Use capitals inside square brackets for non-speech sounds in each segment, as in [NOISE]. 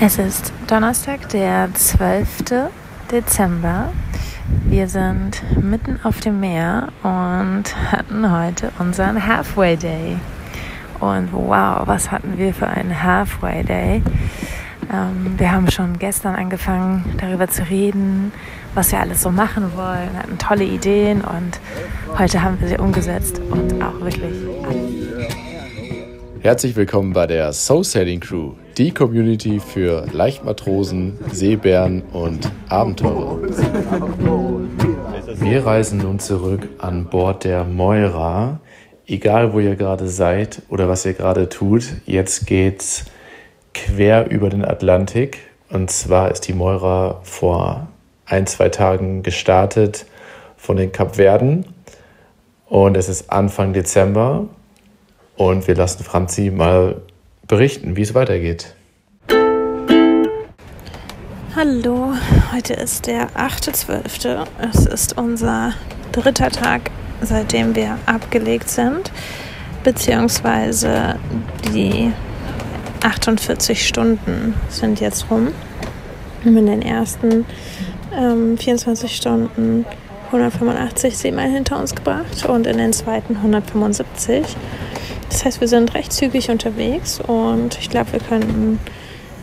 Es ist Donnerstag, der 12. Dezember. Wir sind mitten auf dem Meer und hatten heute unseren Halfway Day. Und wow, was hatten wir für einen Halfway Day? Ähm, wir haben schon gestern angefangen, darüber zu reden, was wir alles so machen wollen, hatten tolle Ideen und heute haben wir sie umgesetzt und auch wirklich Herzlich willkommen bei der Soul Sailing Crew, die Community für Leichtmatrosen, Seebären und Abenteurer. Wir reisen nun zurück an Bord der Moira. Egal, wo ihr gerade seid oder was ihr gerade tut, jetzt geht's quer über den Atlantik. Und zwar ist die Moira vor ein, zwei Tagen gestartet von den Kapverden. Und es ist Anfang Dezember und wir lassen Franzi mal berichten, wie es weitergeht. Hallo, heute ist der 8.12. Es ist unser dritter Tag, seitdem wir abgelegt sind, beziehungsweise die 48 Stunden sind jetzt rum. Wir haben in den ersten ähm, 24 Stunden 185 Seemeilen hinter uns gebracht und in den zweiten 175. Das heißt, wir sind recht zügig unterwegs und ich glaube, wir könnten,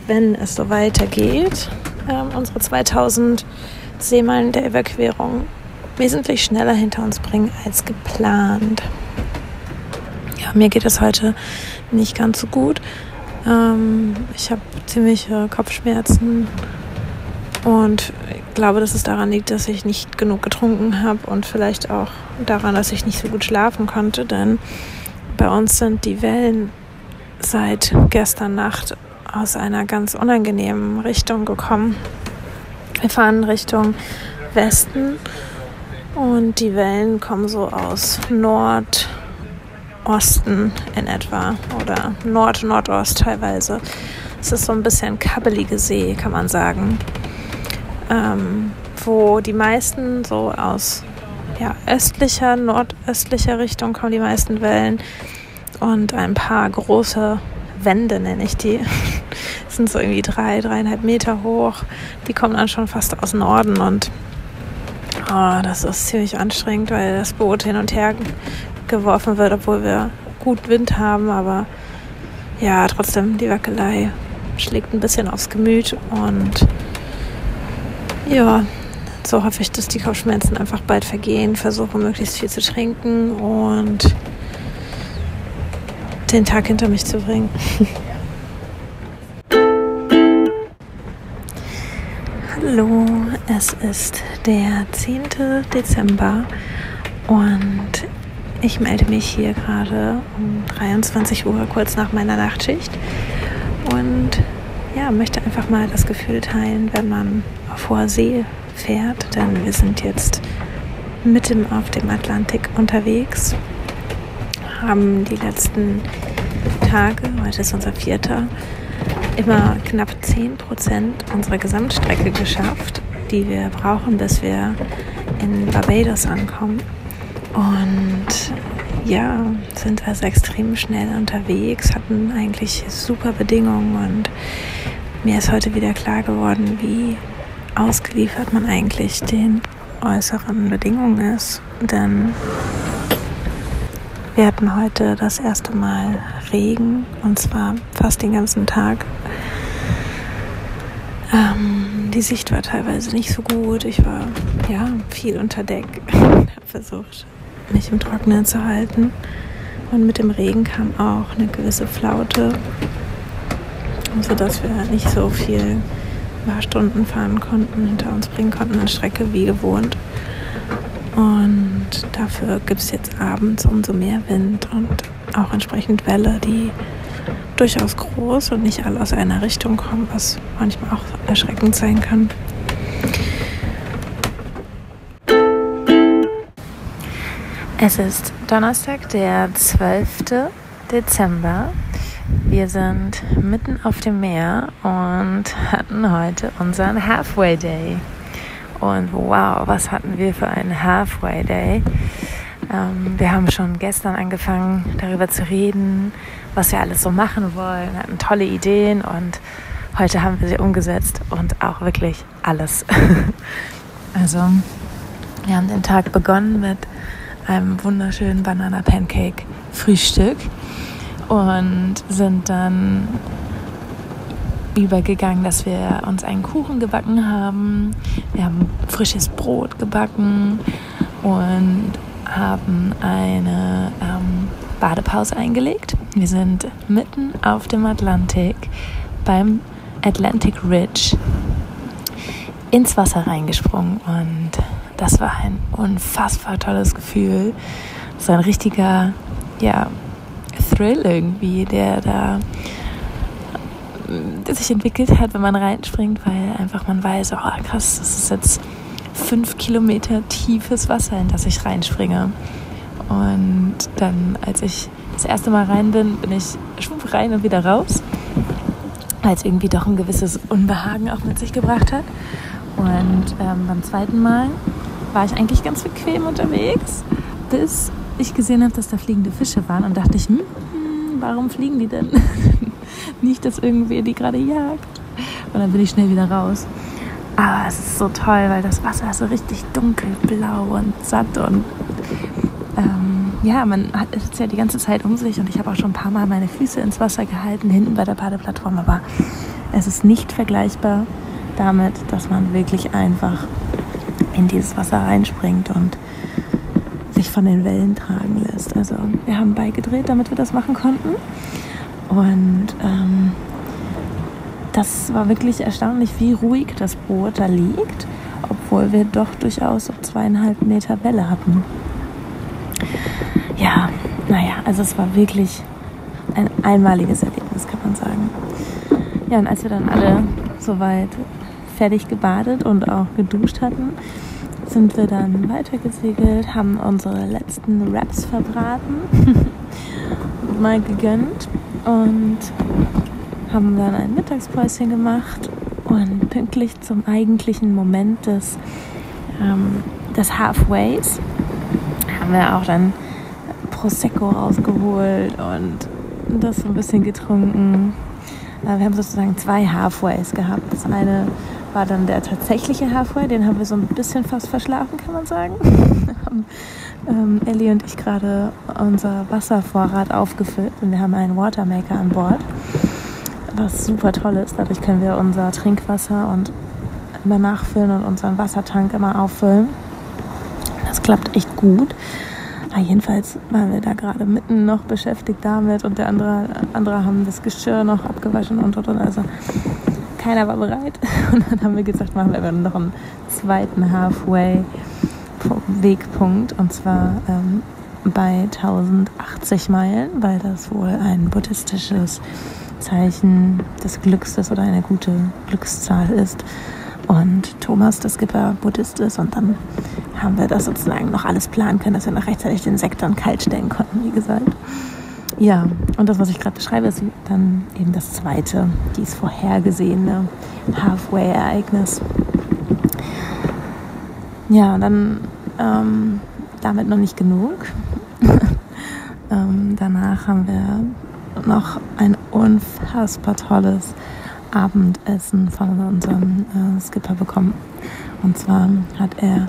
wenn es so weitergeht, ähm, unsere 2000 Seemeilen der Überquerung wesentlich schneller hinter uns bringen als geplant. Ja, mir geht es heute nicht ganz so gut. Ähm, ich habe ziemliche Kopfschmerzen und ich glaube, dass es daran liegt, dass ich nicht genug getrunken habe und vielleicht auch daran, dass ich nicht so gut schlafen konnte, denn bei uns sind die Wellen seit gestern Nacht aus einer ganz unangenehmen Richtung gekommen. Wir fahren Richtung Westen und die Wellen kommen so aus Nordosten in etwa oder Nord-Nordost teilweise. Es ist so ein bisschen kabbelige See, kann man sagen, ähm, wo die meisten so aus ja, östlicher, nordöstlicher Richtung kommen die meisten Wellen und ein paar große Wände nenne ich die. [LAUGHS] sind so irgendwie drei, dreieinhalb Meter hoch. Die kommen dann schon fast aus Norden und oh, das ist ziemlich anstrengend, weil das Boot hin und her geworfen wird, obwohl wir gut Wind haben, aber ja, trotzdem die Wackelei schlägt ein bisschen aufs Gemüt und ja, so hoffe ich, dass die Kopfschmerzen einfach bald vergehen. Versuche möglichst viel zu trinken und den Tag hinter mich zu bringen. [LAUGHS] Hallo, es ist der 10. Dezember und ich melde mich hier gerade um 23 Uhr, kurz nach meiner Nachtschicht. Und ja, möchte einfach mal das Gefühl teilen, wenn man auf hoher See fährt, denn wir sind jetzt mitten auf dem Atlantik unterwegs, haben die letzten Tage, heute ist unser vierter, immer knapp 10 Prozent unserer Gesamtstrecke geschafft, die wir brauchen, bis wir in Barbados ankommen. Und ja, sind also extrem schnell unterwegs, hatten eigentlich super Bedingungen und mir ist heute wieder klar geworden, wie ausgeliefert man eigentlich den äußeren Bedingungen ist. Denn wir hatten heute das erste Mal Regen und zwar fast den ganzen Tag. Ähm, die Sicht war teilweise nicht so gut. Ich war ja viel unter Deck. [LAUGHS] habe versucht, mich im Trockenen zu halten. Und mit dem Regen kam auch eine gewisse Flaute, sodass wir nicht so viel paar Stunden fahren konnten, hinter uns bringen konnten an Strecke wie gewohnt. Und dafür gibt es jetzt abends umso mehr Wind und auch entsprechend Welle, die durchaus groß und nicht alle aus einer Richtung kommen, was manchmal auch erschreckend sein kann. Es ist Donnerstag, der 12. Dezember wir sind mitten auf dem Meer und hatten heute unseren Halfway Day. Und wow, was hatten wir für einen Halfway Day? Ähm, wir haben schon gestern angefangen, darüber zu reden, was wir alles so machen wollen, hatten tolle Ideen und heute haben wir sie umgesetzt und auch wirklich alles. [LAUGHS] also wir haben den Tag begonnen mit einem wunderschönen Banana Pancake Frühstück und sind dann übergegangen, dass wir uns einen Kuchen gebacken haben. Wir haben frisches Brot gebacken und haben eine ähm, Badepause eingelegt. Wir sind mitten auf dem Atlantik beim Atlantic Ridge ins Wasser reingesprungen und das war ein unfassbar tolles Gefühl. So ein richtiger, ja, Thrill irgendwie, der da der sich entwickelt hat, wenn man reinspringt, weil einfach man weiß, oh krass, das ist jetzt fünf Kilometer tiefes Wasser, in das ich reinspringe. Und dann, als ich das erste Mal rein bin, bin ich schwupp rein und wieder raus, weil es irgendwie doch ein gewisses Unbehagen auch mit sich gebracht hat. Und ähm, beim zweiten Mal war ich eigentlich ganz bequem unterwegs, bis ich gesehen habe, dass da fliegende Fische waren und dachte ich, hm, warum fliegen die denn? [LAUGHS] Nicht, dass irgendwer die gerade jagt. Und dann bin ich schnell wieder raus. Aber es ist so toll, weil das Wasser ist so richtig dunkelblau und satt und ähm, ja, man hat es ja die ganze Zeit um sich und ich habe auch schon ein paar Mal meine Füße ins Wasser gehalten, hinten bei der Badeplattform, aber es ist nicht vergleichbar damit, dass man wirklich einfach in dieses Wasser reinspringt und sich von den Wellen tragen lässt. Also wir haben beigedreht, damit wir das machen konnten. Und ähm, das war wirklich erstaunlich, wie ruhig das Boot da liegt, obwohl wir doch durchaus so zweieinhalb Meter Welle hatten. Ja, naja, also es war wirklich ein einmaliges Erlebnis, kann man sagen. Ja, und als wir dann alle soweit fertig gebadet und auch geduscht hatten, sind wir dann weitergesegelt, haben unsere letzten Wraps verbraten, [LAUGHS] mal gegönnt und haben dann ein Mittagspäuschen gemacht und pünktlich zum eigentlichen Moment des, ähm, des Halfways haben wir auch dann Prosecco rausgeholt und das so ein bisschen getrunken. Wir haben sozusagen zwei Halfways gehabt. Das eine war dann der tatsächliche Halfway, den haben wir so ein bisschen fast verschlafen, kann man sagen. [LAUGHS] haben ähm, Ellie und ich gerade unser Wasservorrat aufgefüllt und wir haben einen Watermaker an Bord, was super toll ist. Dadurch können wir unser Trinkwasser und immer nachfüllen und unseren Wassertank immer auffüllen. Das klappt echt gut. Aber jedenfalls waren wir da gerade mitten noch beschäftigt damit und der andere, andere haben das Geschirr noch abgewaschen und und und. Also keiner war bereit. [LAUGHS] Und dann haben wir gesagt, machen wir noch einen zweiten Halfway-Wegpunkt. Und zwar ähm, bei 1080 Meilen, weil das wohl ein buddhistisches Zeichen des Glücks ist oder eine gute Glückszahl ist. Und Thomas, der Skipper, Buddhist ist. Und dann haben wir das sozusagen noch alles planen können, dass wir noch rechtzeitig den Sektor kalt stellen konnten, wie gesagt. Ja, und das, was ich gerade beschreibe, ist dann eben das zweite, dieses vorhergesehene Halfway-Ereignis. Ja, und dann ähm, damit noch nicht genug. [LAUGHS] ähm, danach haben wir noch ein unfassbar tolles Abendessen von unserem äh, Skipper bekommen. Und zwar hat er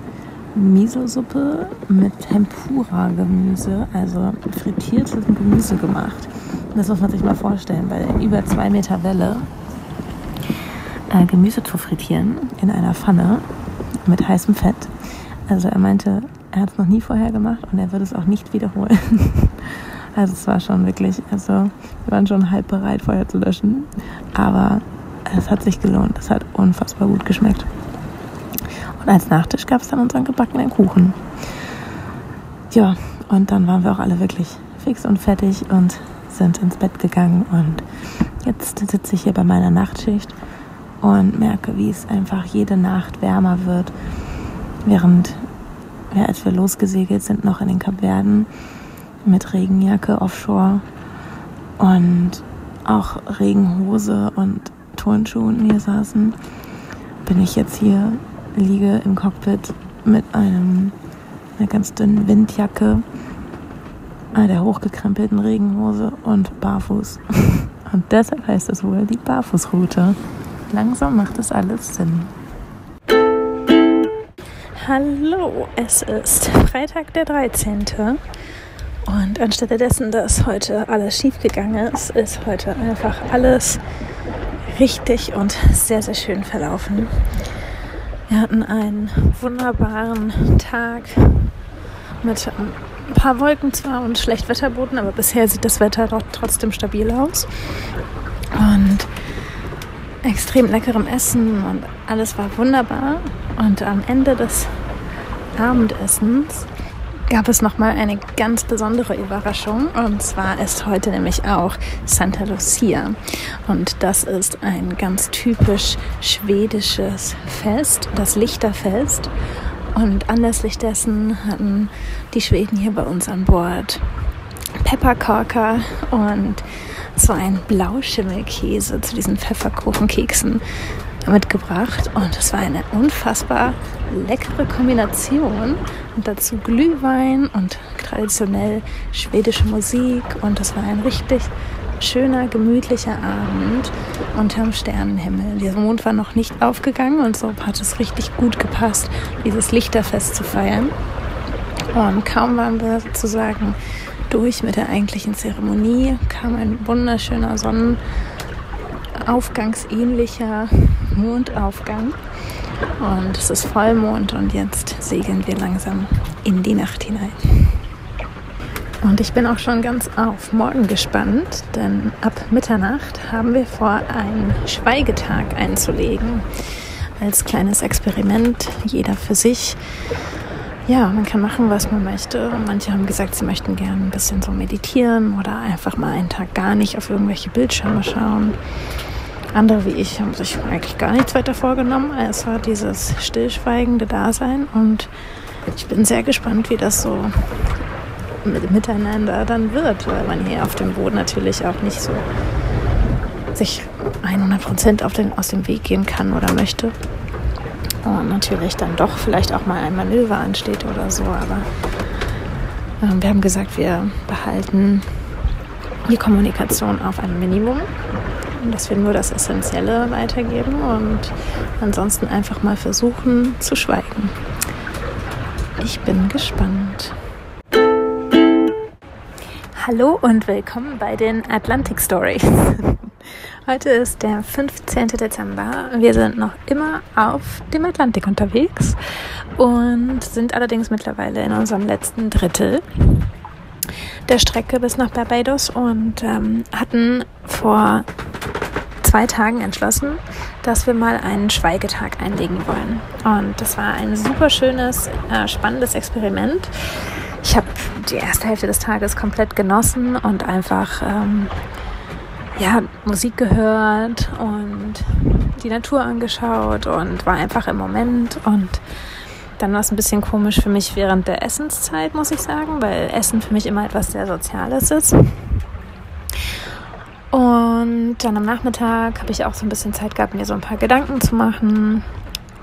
Miso-Suppe mit Tempura-Gemüse, also frittiertes Gemüse gemacht. Das muss man sich mal vorstellen, bei über zwei Meter Welle äh, Gemüse zu frittieren in einer Pfanne mit heißem Fett. Also er meinte, er hat es noch nie vorher gemacht und er würde es auch nicht wiederholen. [LAUGHS] also es war schon wirklich, also wir waren schon halb bereit, Feuer zu löschen. Aber es hat sich gelohnt. Es hat unfassbar gut geschmeckt. Und als Nachtisch gab es dann unseren gebackenen Kuchen. Ja, und dann waren wir auch alle wirklich fix und fertig und sind ins Bett gegangen. Und jetzt sitze ich hier bei meiner Nachtschicht und merke, wie es einfach jede Nacht wärmer wird. Während wir, als wir losgesegelt sind, noch in den Kapverden mit Regenjacke offshore und auch Regenhose und Turnschuhen hier saßen, bin ich jetzt hier liege im Cockpit mit einem, einer ganz dünnen Windjacke, der hochgekrempelten Regenhose und barfuß. [LAUGHS] Und deshalb heißt es wohl die Barfußroute. langsam macht es alles Sinn. Hallo, es ist Freitag der 13. Und anstelle dessen, dass heute alles schiefgegangen ist, ist heute einfach alles richtig und sehr, sehr schön verlaufen. Wir hatten einen wunderbaren Tag mit ein paar Wolken zwar und Schlechtwetterboten, aber bisher sieht das Wetter doch trotzdem stabil aus. Und extrem leckerem Essen und alles war wunderbar. Und am Ende des Abendessens gab es nochmal eine ganz besondere Überraschung. Und zwar ist heute nämlich auch Santa Lucia. Und das ist ein ganz typisch schwedisches Fest, das Lichterfest. Und anlässlich dessen hatten die Schweden hier bei uns an Bord Pepperkorker und so ein Blauschimmelkäse zu diesen Pfefferkuchenkeksen mitgebracht. Und es war eine unfassbar leckere Kombination. Und dazu Glühwein und traditionell schwedische Musik. Und es war ein richtig schöner, gemütlicher Abend unterm Sternenhimmel. Der Mond war noch nicht aufgegangen und so hat es richtig gut gepasst, dieses Lichterfest zu feiern. Und kaum waren wir sozusagen durch mit der eigentlichen Zeremonie, kam ein wunderschöner Sonnenaufgangsähnlicher Mondaufgang. Und es ist Vollmond und jetzt segeln wir langsam in die Nacht hinein. Und ich bin auch schon ganz auf morgen gespannt, denn ab Mitternacht haben wir vor, einen Schweigetag einzulegen. Als kleines Experiment, jeder für sich. Ja, man kann machen, was man möchte. Manche haben gesagt, sie möchten gerne ein bisschen so meditieren oder einfach mal einen Tag gar nicht auf irgendwelche Bildschirme schauen. Andere wie ich haben sich eigentlich gar nichts weiter vorgenommen. Es war dieses stillschweigende Dasein und ich bin sehr gespannt, wie das so miteinander dann wird, weil man hier auf dem Boden natürlich auch nicht so sich 100 Prozent aus dem Weg gehen kann oder möchte. Und natürlich dann doch vielleicht auch mal ein Manöver ansteht oder so, aber äh, wir haben gesagt, wir behalten die Kommunikation auf ein Minimum dass wir nur das Essentielle weitergeben und ansonsten einfach mal versuchen zu schweigen. Ich bin gespannt. Hallo und willkommen bei den Atlantic Stories. [LAUGHS] Heute ist der 15. Dezember. Wir sind noch immer auf dem Atlantik unterwegs und sind allerdings mittlerweile in unserem letzten Drittel der Strecke bis nach Barbados und ähm, hatten vor zwei Tagen entschlossen, dass wir mal einen Schweigetag einlegen wollen. Und das war ein super schönes, äh, spannendes Experiment. Ich habe die erste Hälfte des Tages komplett genossen und einfach ähm, ja, Musik gehört und die Natur angeschaut und war einfach im Moment und dann war es ein bisschen komisch für mich während der Essenszeit, muss ich sagen, weil Essen für mich immer etwas sehr Soziales ist. Und dann am Nachmittag habe ich auch so ein bisschen Zeit gehabt, mir so ein paar Gedanken zu machen.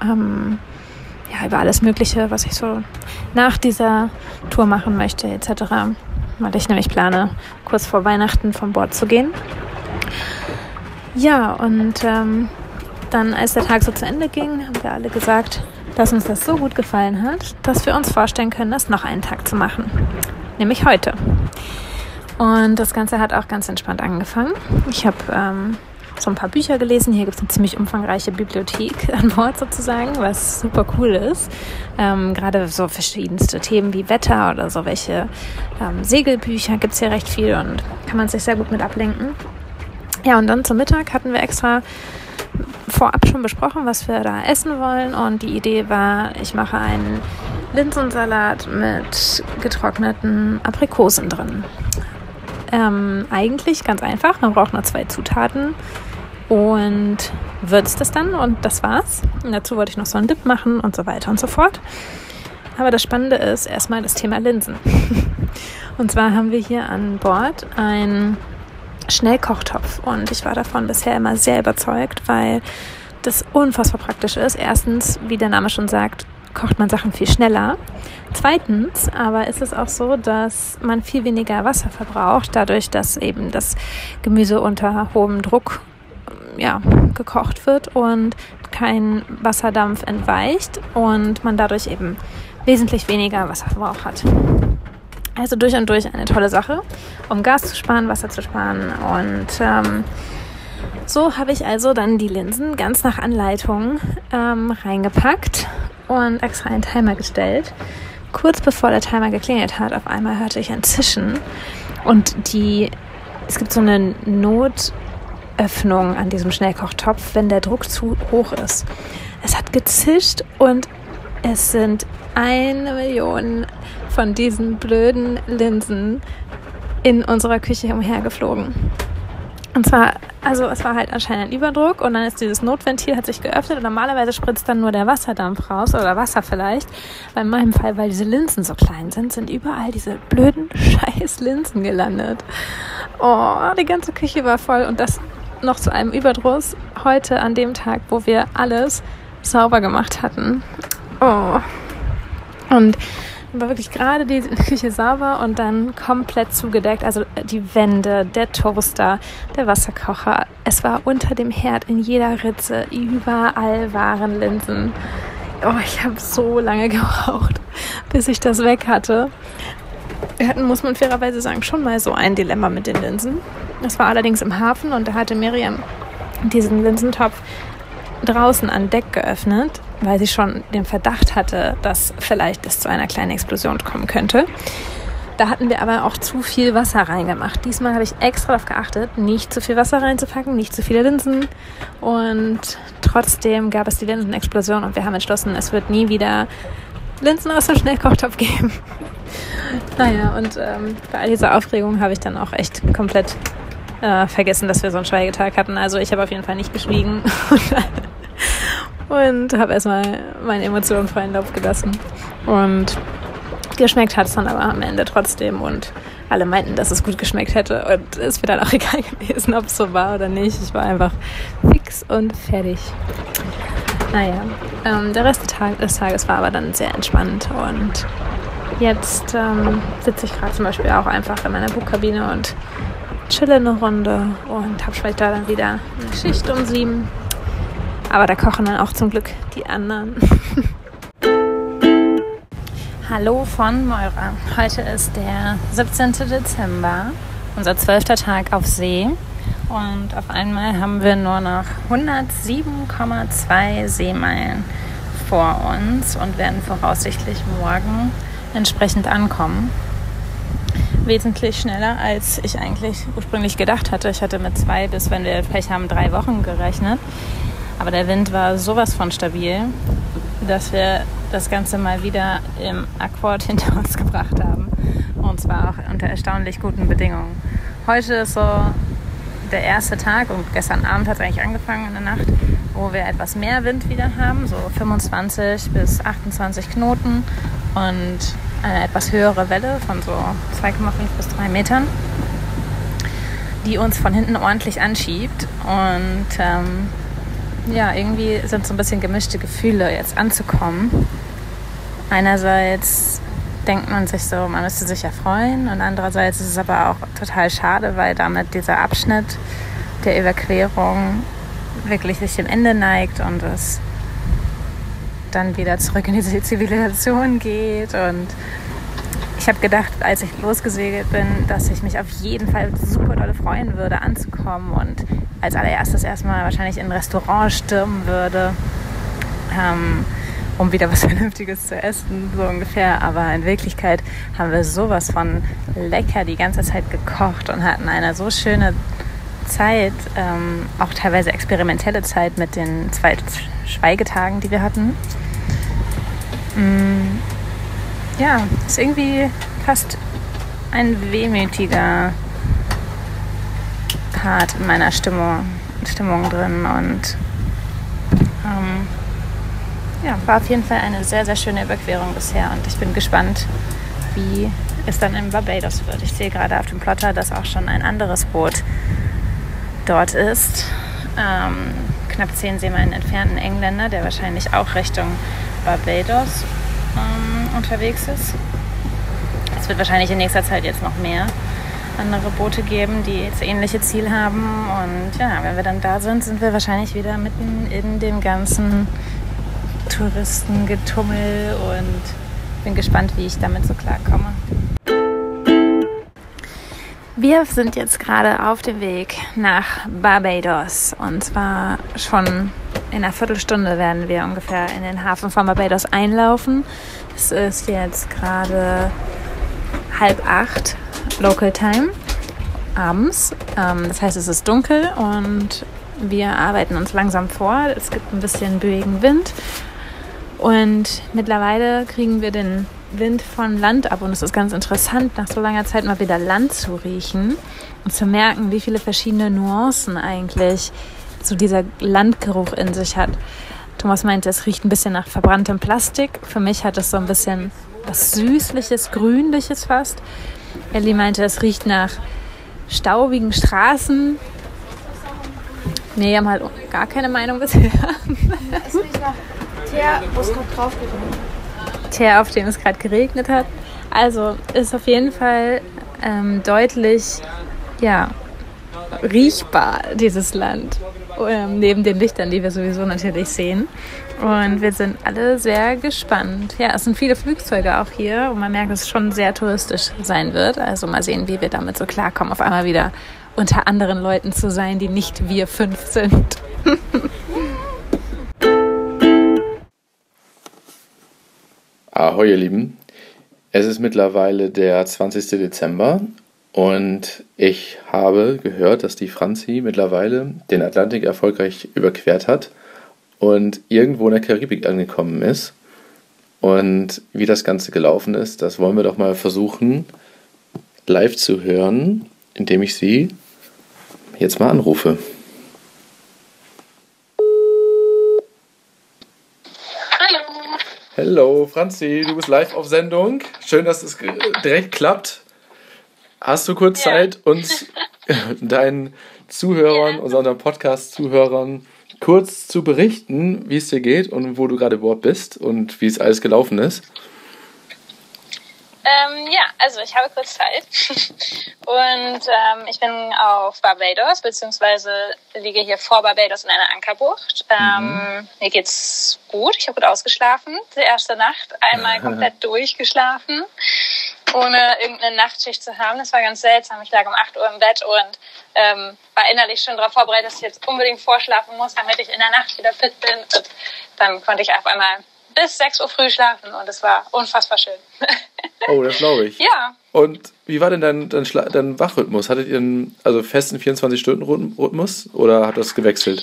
Ähm, ja, über alles Mögliche, was ich so nach dieser Tour machen möchte, etc. Weil ich nämlich plane, kurz vor Weihnachten von Bord zu gehen. Ja, und ähm, dann, als der Tag so zu Ende ging, haben wir alle gesagt, dass uns das so gut gefallen hat, dass wir uns vorstellen können, das noch einen Tag zu machen. Nämlich heute. Und das Ganze hat auch ganz entspannt angefangen. Ich habe ähm, so ein paar Bücher gelesen. Hier gibt es eine ziemlich umfangreiche Bibliothek [LAUGHS] an Bord sozusagen, was super cool ist. Ähm, Gerade so verschiedenste Themen wie Wetter oder so welche ähm, Segelbücher gibt es hier recht viel und kann man sich sehr gut mit ablenken. Ja, und dann zum Mittag hatten wir extra vorab schon besprochen, was wir da essen wollen. Und die Idee war, ich mache einen Linsensalat mit getrockneten Aprikosen drin. Ähm, eigentlich ganz einfach. Man braucht nur zwei Zutaten und würzt es dann und das war's. Und dazu wollte ich noch so einen Dip machen und so weiter und so fort. Aber das Spannende ist erstmal das Thema Linsen. [LAUGHS] und zwar haben wir hier an Bord einen Schnellkochtopf und ich war davon bisher immer sehr überzeugt, weil das unfassbar praktisch ist. Erstens, wie der Name schon sagt, kocht man Sachen viel schneller. Zweitens aber ist es auch so, dass man viel weniger Wasser verbraucht, dadurch, dass eben das Gemüse unter hohem Druck ja, gekocht wird und kein Wasserdampf entweicht und man dadurch eben wesentlich weniger Wasserverbrauch hat. Also durch und durch eine tolle Sache, um Gas zu sparen, Wasser zu sparen. Und ähm, so habe ich also dann die Linsen ganz nach Anleitung ähm, reingepackt und extra einen Timer gestellt. Kurz bevor der Timer geklingelt hat, auf einmal hörte ich ein Zischen und die, es gibt so eine Notöffnung an diesem Schnellkochtopf, wenn der Druck zu hoch ist. Es hat gezischt und es sind eine Million von diesen blöden Linsen in unserer Küche umhergeflogen. Und zwar, also es war halt anscheinend ein Überdruck und dann ist dieses Notventil hat sich geöffnet und normalerweise spritzt dann nur der Wasserdampf raus oder Wasser vielleicht. Bei meinem Fall, weil diese Linsen so klein sind, sind überall diese blöden [LAUGHS] scheiß Linsen gelandet. Oh, die ganze Küche war voll und das noch zu einem Überdruss heute an dem Tag, wo wir alles sauber gemacht hatten. Oh. Und war wirklich gerade die [LAUGHS] Küche sauber und dann komplett zugedeckt. Also äh, die Wände, der Toaster, der Wasserkocher. Es war unter dem Herd in jeder Ritze. Überall waren Linsen. Oh, ich habe so lange [LAUGHS] gebraucht, bis ich das weg hatte. Wir hatten, muss man fairerweise sagen, schon mal so ein Dilemma mit den Linsen. Das war allerdings im Hafen und da hatte Miriam diesen Linsentopf draußen an Deck geöffnet weil sie schon den Verdacht hatte, dass vielleicht es zu einer kleinen Explosion kommen könnte. Da hatten wir aber auch zu viel Wasser reingemacht. Diesmal habe ich extra darauf geachtet, nicht zu viel Wasser reinzupacken, nicht zu viele Linsen. Und trotzdem gab es die Linsenexplosion und wir haben entschlossen, es wird nie wieder Linsen aus dem Schnellkochtopf geben. [LAUGHS] naja, und ähm, bei all dieser Aufregung habe ich dann auch echt komplett äh, vergessen, dass wir so einen Schweigetag hatten. Also ich habe auf jeden Fall nicht geschwiegen. [LAUGHS] und habe erstmal meine Emotionen freien Lauf gelassen. Und geschmeckt hat es dann aber am Ende trotzdem und alle meinten, dass es gut geschmeckt hätte und es wäre dann auch [LAUGHS] egal gewesen, ob es so war oder nicht. Ich war einfach fix und fertig. Naja, ähm, der Rest des Tages war aber dann sehr entspannt und jetzt ähm, sitze ich gerade zum Beispiel auch einfach in meiner Buchkabine und chille eine Runde und habe später dann wieder eine Schicht um sieben aber da kochen dann auch zum Glück die anderen. [LAUGHS] Hallo von Moira. Heute ist der 17. Dezember, unser zwölfter Tag auf See. Und auf einmal haben wir nur noch 107,2 Seemeilen vor uns und werden voraussichtlich morgen entsprechend ankommen. Wesentlich schneller, als ich eigentlich ursprünglich gedacht hatte. Ich hatte mit zwei bis, wenn wir Pech haben, drei Wochen gerechnet. Aber der Wind war sowas von stabil, dass wir das Ganze mal wieder im Akkord [LAUGHS] hinter uns gebracht haben. Und zwar auch unter erstaunlich guten Bedingungen. Heute ist so der erste Tag und gestern Abend hat es eigentlich angefangen in der Nacht, wo wir etwas mehr Wind wieder haben, so 25 bis 28 Knoten und eine etwas höhere Welle von so 2,5 bis 3 Metern, die uns von hinten ordentlich anschiebt. Und ähm, ja, irgendwie sind so ein bisschen gemischte Gefühle, jetzt anzukommen. Einerseits denkt man sich so, man müsste sich ja freuen und andererseits ist es aber auch total schade, weil damit dieser Abschnitt der Überquerung wirklich sich dem Ende neigt und es dann wieder zurück in die [LAUGHS] Zivilisation geht und ich habe gedacht, als ich losgesegelt bin, dass ich mich auf jeden Fall super doll freuen würde, anzukommen und als allererstes erstmal wahrscheinlich in ein Restaurant stürmen würde, ähm, um wieder was [LAUGHS] Vernünftiges zu essen, so ungefähr. Aber in Wirklichkeit haben wir sowas von lecker die ganze Zeit gekocht und hatten eine so schöne Zeit, ähm, auch teilweise experimentelle Zeit mit den zwei Schweigetagen, die wir hatten. Mm ja, ist irgendwie fast ein wehmütiger Part in meiner Stimmung, Stimmung drin und ähm, ja, war auf jeden Fall eine sehr, sehr schöne Überquerung bisher und ich bin gespannt, wie es dann in Barbados wird. Ich sehe gerade auf dem Plotter, dass auch schon ein anderes Boot dort ist. Ähm, knapp zehn Seemeilen entfernten Engländer, der wahrscheinlich auch Richtung Barbados unterwegs ist. Es wird wahrscheinlich in nächster Zeit jetzt noch mehr. andere Boote geben, die das ähnliche Ziel haben. Und ja, wenn wir dann da sind, sind wir wahrscheinlich wieder mitten in dem ganzen Touristengetummel und bin gespannt, wie ich damit so klarkomme. Wir sind jetzt gerade auf dem Weg nach Barbados und zwar schon in einer Viertelstunde werden wir ungefähr in den Hafen von Barbados einlaufen. Es ist jetzt gerade halb acht Local Time abends. Ähm, das heißt, es ist dunkel und wir arbeiten uns langsam vor. Es gibt ein bisschen böigen Wind und mittlerweile kriegen wir den Wind von Land ab und es ist ganz interessant, nach so langer Zeit mal wieder Land zu riechen und zu merken, wie viele verschiedene Nuancen eigentlich so dieser Landgeruch in sich hat. Thomas meinte, es riecht ein bisschen nach verbranntem Plastik. Für mich hat es so ein bisschen was Süßliches, Grünliches fast. Ellie meinte, es riecht nach staubigen Straßen. Miriam hat gar keine Meinung bisher. Es riecht nach Teer, wo es gerade drauf geregnet Teer, auf dem es gerade geregnet hat. Also ist auf jeden Fall ähm, deutlich, ja, riechbar, dieses Land. Ähm, neben den Lichtern, die wir sowieso natürlich sehen. Und wir sind alle sehr gespannt. Ja, es sind viele Flugzeuge auch hier und man merkt, dass es schon sehr touristisch sein wird. Also mal sehen, wie wir damit so klarkommen, auf einmal wieder unter anderen Leuten zu sein, die nicht wir fünf sind. [LAUGHS] Ahoi, ihr Lieben. Es ist mittlerweile der 20. Dezember und ich habe gehört, dass die Franzi mittlerweile den Atlantik erfolgreich überquert hat und irgendwo in der Karibik angekommen ist. Und wie das Ganze gelaufen ist, das wollen wir doch mal versuchen live zu hören, indem ich sie jetzt mal anrufe. Hallo. Hallo, Franzi, du bist live auf Sendung. Schön, dass es direkt klappt. Hast du kurz ja. Zeit, uns [LAUGHS] deinen Zuhörern, ja. unseren Podcast-Zuhörern, kurz zu berichten, wie es dir geht und wo du gerade überhaupt bist und wie es alles gelaufen ist? Ähm, ja, also ich habe kurz Zeit [LAUGHS] und ähm, ich bin auf Barbados, beziehungsweise liege hier vor Barbados in einer Ankerbucht. Ähm, mhm. Mir geht's gut, ich habe gut ausgeschlafen. Die erste Nacht einmal [LAUGHS] komplett durchgeschlafen ohne irgendeine Nachtschicht zu haben. Das war ganz seltsam. Ich lag um 8 Uhr im Bett und ähm, war innerlich schon darauf vorbereitet, dass ich jetzt unbedingt vorschlafen muss, damit ich in der Nacht wieder fit bin. Und dann konnte ich auf einmal bis 6 Uhr früh schlafen und es war unfassbar schön. [LAUGHS] oh, das glaube ich. Ja. Und wie war denn dein, dein, Schla dein Wachrhythmus? Hattet ihr einen also festen 24-Stunden-Rhythmus oder hat das gewechselt?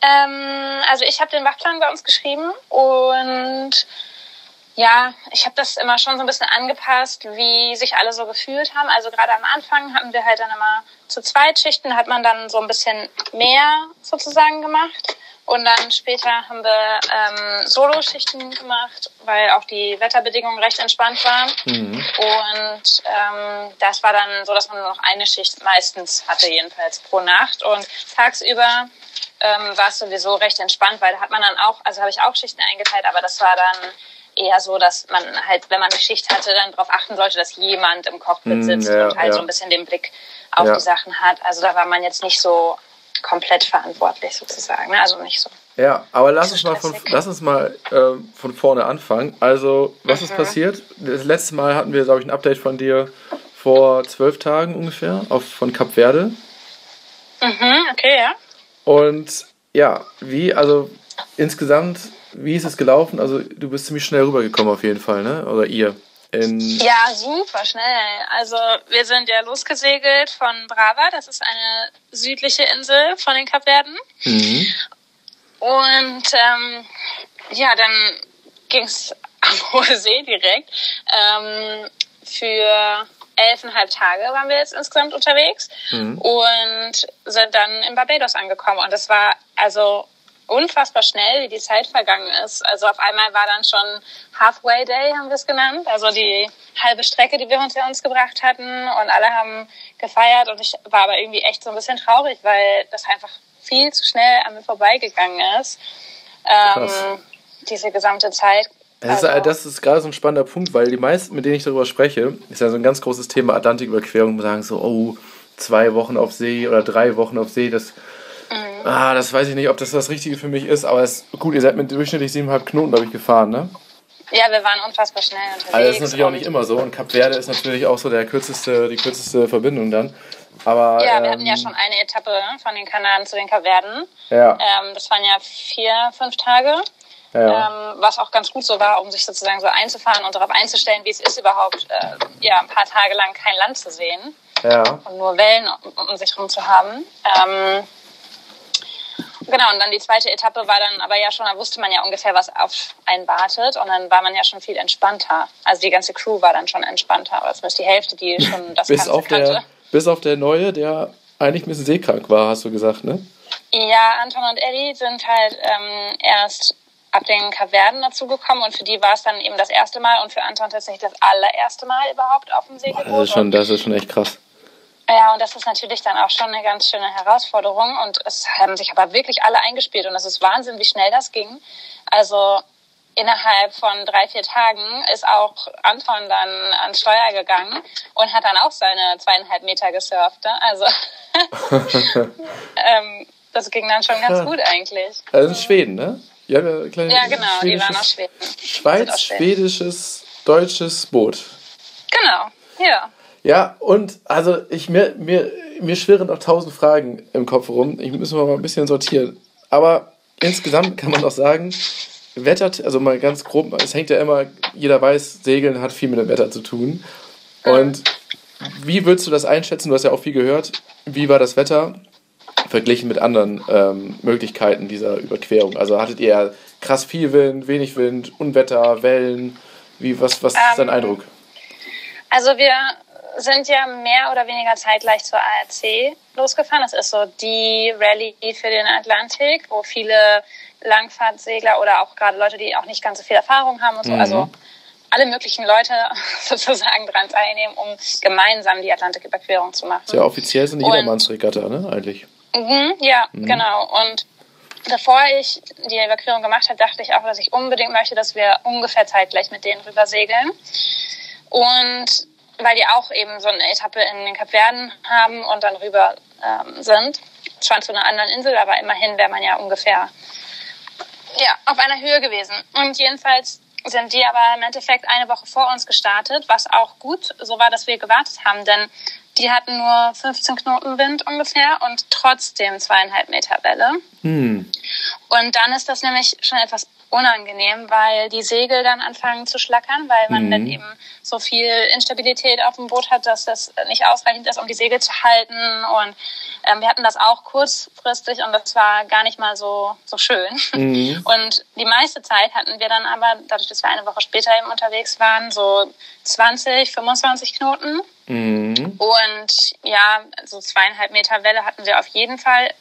Ähm, also ich habe den Wachplan bei uns geschrieben und ja, ich habe das immer schon so ein bisschen angepasst, wie sich alle so gefühlt haben. Also gerade am Anfang hatten wir halt dann immer zu zweit Schichten, hat man dann so ein bisschen mehr sozusagen gemacht. Und dann später haben wir ähm, Solo-Schichten gemacht, weil auch die Wetterbedingungen recht entspannt waren. Mhm. Und ähm, das war dann so, dass man nur noch eine Schicht meistens hatte, jedenfalls pro Nacht. Und tagsüber ähm, war es sowieso recht entspannt, weil da hat man dann auch, also habe ich auch Schichten eingeteilt, aber das war dann eher so, dass man halt, wenn man eine Schicht hatte, dann darauf achten sollte, dass jemand im Cockpit mm, sitzt ja, und halt ja. so ein bisschen den Blick auf ja. die Sachen hat. Also da war man jetzt nicht so komplett verantwortlich sozusagen, ne? also nicht so. Ja, aber lass uns mal von, lass uns mal äh, von vorne anfangen. Also, was mhm. ist passiert? Das letzte Mal hatten wir, glaube ich, ein Update von dir vor zwölf Tagen ungefähr auf, von Kap Verde. Mhm, okay, ja. Und ja, wie, also insgesamt wie ist es gelaufen? Also du bist ziemlich schnell rübergekommen auf jeden Fall, ne? Oder ihr? In ja, super schnell. Also wir sind ja losgesegelt von Brava, das ist eine südliche Insel von den Kapverden. Mhm. Und ähm, ja, dann ging es [LAUGHS] am Hohe See direkt. Ähm, für elfeinhalb Tage waren wir jetzt insgesamt unterwegs mhm. und sind dann in Barbados angekommen. Und das war also unfassbar schnell, wie die Zeit vergangen ist. Also auf einmal war dann schon Halfway Day, haben wir es genannt. Also die halbe Strecke, die wir hinter uns gebracht hatten. Und alle haben gefeiert. Und ich war aber irgendwie echt so ein bisschen traurig, weil das einfach viel zu schnell an mir vorbeigegangen ist. Ähm, diese gesamte Zeit. Das, also. ist, das ist gerade so ein spannender Punkt, weil die meisten, mit denen ich darüber spreche, ist ja so ein ganz großes Thema Atlantiküberquerung, sagen so, oh, zwei Wochen auf See oder drei Wochen auf See, das, mhm. ah, das weiß ich nicht, ob das das Richtige für mich ist, aber es, gut, ihr seid mit durchschnittlich siebeneinhalb Knoten, glaube ich, gefahren, ne? Ja, wir waren unfassbar schnell unterwegs. Also das ist natürlich auch nicht immer so und Cap Verde ist natürlich auch so der kürzeste, die kürzeste Verbindung dann. Aber, ja, wir hatten ja ähm, schon eine Etappe von den Kanaren zu den Kapverden. Ja. Ähm, das waren ja vier, fünf Tage. Ja. Ähm, was auch ganz gut so war, um sich sozusagen so einzufahren und darauf einzustellen, wie es ist, überhaupt äh, ja, ein paar Tage lang kein Land zu sehen ja. und nur Wellen um, um sich herum zu haben. Ähm, genau, und dann die zweite Etappe war dann aber ja schon, da wusste man ja ungefähr, was auf einen wartet und dann war man ja schon viel entspannter. Also die ganze Crew war dann schon entspannter, aber zumindest die Hälfte, die [LAUGHS] schon das bis auf kannte. Der, bis auf der Neue, der eigentlich ein bisschen seekrank war, hast du gesagt, ne? Ja, Anton und Eddie sind halt ähm, erst ab den Kaverden dazugekommen und für die war es dann eben das erste Mal und für Anton tatsächlich das allererste Mal überhaupt auf dem Segelboot. Das ist schon, das ist schon echt krass. Ja, und das ist natürlich dann auch schon eine ganz schöne Herausforderung und es haben sich aber wirklich alle eingespielt und es ist Wahnsinn, wie schnell das ging. Also innerhalb von drei, vier Tagen ist auch Anton dann ans Steuer gegangen und hat dann auch seine zweieinhalb Meter gesurft. Ne? Also [LAUGHS] ähm, das ging dann schon ganz gut eigentlich. Also in Schweden, ne? Ja, ja genau, die waren aus Schweden. Schweiz-schwedisches, deutsches Boot. Genau, ja. Ja, und also ich mir, mir, mir schwirren noch tausend Fragen im Kopf rum. Ich muss mal ein bisschen sortieren. Aber insgesamt kann man auch sagen, Wetter, also mal ganz grob, es hängt ja immer, jeder weiß, Segeln hat viel mit dem Wetter zu tun. Und wie würdest du das einschätzen? Du hast ja auch viel gehört. Wie war das Wetter? verglichen mit anderen ähm, Möglichkeiten dieser Überquerung? Also hattet ihr krass viel Wind, wenig Wind, Unwetter, Wellen? Wie, was, was ist dein ähm, Eindruck? Also wir sind ja mehr oder weniger zeitgleich zur ARC losgefahren. Das ist so die Rallye für den Atlantik, wo viele Langfahrtsegler oder auch gerade Leute, die auch nicht ganz so viel Erfahrung haben und so, also mhm. also alle möglichen Leute [LAUGHS] sozusagen daran teilnehmen, um gemeinsam die Atlantiküberquerung zu machen. Ja, offiziell sind eine Jedermannsregatta, ne, eigentlich. Mhm, ja, mhm. genau. Und bevor ich die Überquerung gemacht habe, dachte ich auch, dass ich unbedingt möchte, dass wir ungefähr zeitgleich mit denen rüber segeln. Und weil die auch eben so eine Etappe in den Kapverden haben und dann rüber ähm, sind. Zwar zu einer anderen Insel, aber immerhin wäre man ja ungefähr ja, auf einer Höhe gewesen. Und jedenfalls sind die aber im Endeffekt eine Woche vor uns gestartet, was auch gut so war, dass wir gewartet haben, denn die hatten nur 15 Knoten Wind ungefähr und trotzdem zweieinhalb Meter Welle. Hm. Und dann ist das nämlich schon etwas unangenehm, weil die Segel dann anfangen zu schlackern, weil man mhm. dann eben so viel Instabilität auf dem Boot hat, dass das nicht ausreichend ist, um die Segel zu halten. Und ähm, wir hatten das auch kurzfristig und das war gar nicht mal so, so schön. Mhm. [LAUGHS] Und die meiste Zeit hatten wir dann aber, dadurch, dass wir eine Woche später eben unterwegs waren, so 20, 25 Knoten. Mhm. Und ja, so zweieinhalb Meter Welle hatten wir auf jeden Fall